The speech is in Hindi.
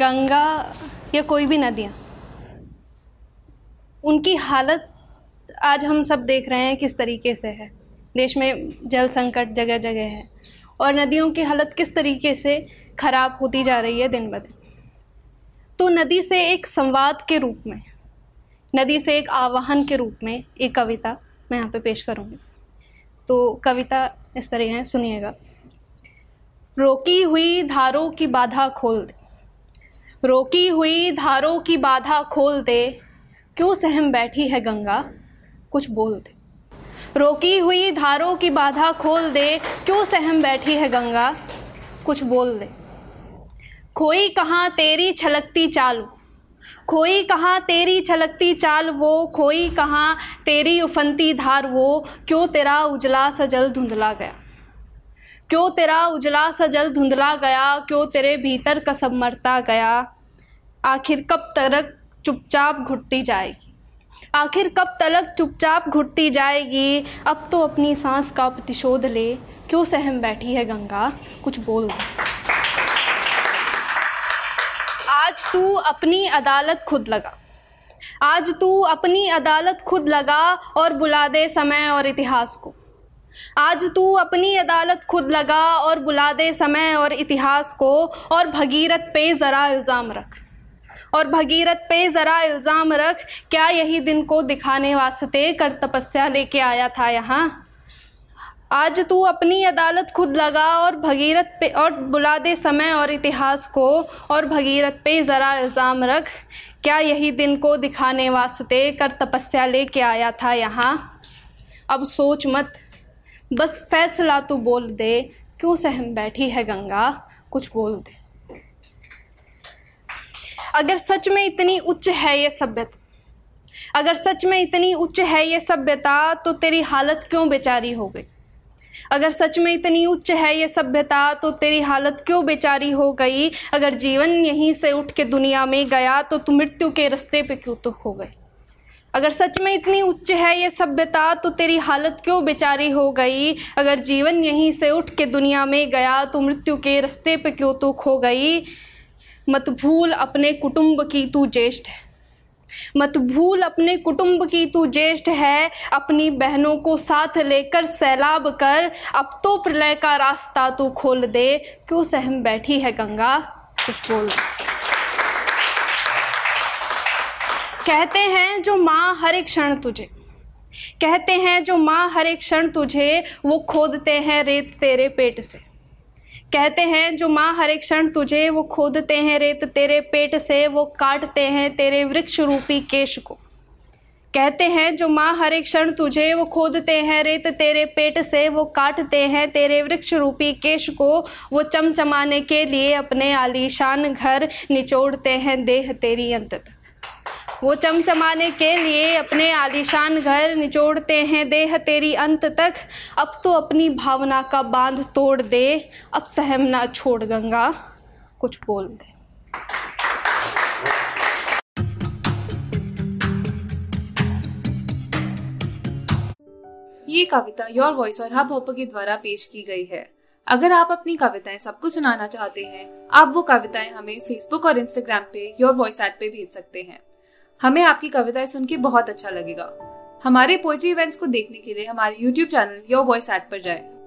गंगा या कोई भी नदियाँ, उनकी हालत आज हम सब देख रहे हैं किस तरीके से है। देश में जल संकट जगह जगह है। और नदियों की हालत किस तरीके से ख़राब होती जा रही है दिन ब दिन। तो नदी से एक संवाद के रूप में, नदी से एक आवाहन के रूप में एक कविता मैं यहाँ पे पेश करूँगी। तो कविता इस तरह है, सुनिएगा। रोकी हुई धारों की बाधा खोल दे रोकी हुई धारों की बाधा खोल दे। क्यों सहम बैठी है गंगा? कुछ बोल दे। रोकी हुई धारों की बाधा खोल दे। क्यों सहम बैठी है गंगा? कुछ बोल दे। खोई कहाँ तेरी छलकती चाल? खोई कहाँ तेरी छलकती चाल वो? खोई कहाँ तेरी उफनती धार वो? क्यों तेरा उजला सा जल धुंधला गया? क्यों तेरा उजला सा जल धुंधला गया? क्यों तेरे भीतर का सब मरता गया? आखिर कब तक चुपचाप घुटती जाएगी? आखिर कब तलक चुपचाप घुटती जाएगी? अब तो अपनी सांस का प्रतिशोध ले। क्यों सहम बैठी है गंगा? कुछ बोल दे। आज तू अपनी अदालत खुद लगा। आज तू अपनी अदालत खुद लगा और बुला दे समय और इतिहास को। आज तू अपनी अदालत खुद लगा और बुला दे समय और इतिहास को, और भगीरथ पे ज़रा इल्ज़ाम रख। और भगीरथ पे ज़रा इल्ज़ाम रख, क्या यही दिन को दिखाने वास्ते कर तपस्या लेके आया था यहाँ? आज तू अपनी अदालत खुद लगा और भगीरथ पे, और बुला दे समय और इतिहास को, और भगीरथ पे ज़रा इल्ज़ाम रख। क्या यही दिन को दिखाने वास्ते कर तपस्या लेके आया था यहाँ? अब सोच मत। बस फैसला तू बोल दे, क्यों सहम बैठी है गंगा? कुछ बोल दे। अगर सच में इतनी उच्च है ये सभ्यता, अगर सच में इतनी उच्च है ये सभ्यता तो तेरी हालत क्यों बेचारी हो गई? अगर सच में इतनी उच्च है ये सभ्यता तो तेरी हालत क्यों बेचारी हो गई? अगर जीवन यहीं से उठ के दुनिया में गया तो तू मृत्यु के रास्ते पे क्यों तो हो गई? अगर सच में इतनी उच्च है ये सभ्यता तो तेरी हालत क्यों बेचारी हो गई? अगर जीवन यहीं से उठ के दुनिया में गया तो मृत्यु के रास्ते पे क्यों तो खो गई? मत भूल अपने कुटुंब की तू ज्येष्ठ है। मत भूल अपने कुटुंब की तू ज्येष्ठ है। अपनी बहनों को साथ लेकर सैलाब कर, अब तो प्रलय का रास्ता तू खोल दे। क्यों सहम बैठी है गंगा? कुछ बोल। कहते हैं जो माँ हर एक क्षण तुझे। कहते हैं जो माँ हर एक क्षण तुझे, वो खोदते हैं रेत तेरे पेट से। कहते हैं जो माँ हर एक क्षण तुझे, वो खोदते हैं रेत तेरे पेट से, वो काटते हैं तेरे वृक्ष रूपी केश को। कहते हैं जो माँ हर एक क्षण तुझे, वो खोदते हैं रेत तेरे पेट से, वो काटते हैं तेरे वृक्ष रूपी केश को। वो चमचमाने के लिए अपने आलीशान घर निचोड़ते हैं देह तेरी अंत तक वो चमचमाने के लिए अपने आलिशान घर निचोड़ते हैं। देह तेरी अंत तक। अब तो अपनी भावना का बाँध तोड़ दे। अब सहम ना छोड़ गंगा। कुछ बोल दे। ये कविता योर वॉइस और हब हॉपर के द्वारा पेश की गई है। अगर आप अपनी कविताएँ सबको सुनाना चाहते हैं, आप वो कविताएँ हमें फेसबुक और इंस्टाग्राम पे योर वॉइस ऐप पे भेज सकते हैं। हमें आपकी कविताएँ सुन के बहुत अच्छा लगेगा हमारे पोइट्री इवेंट्स को देखने के लिए हमारे YouTube channel your voice at पर जाएँ।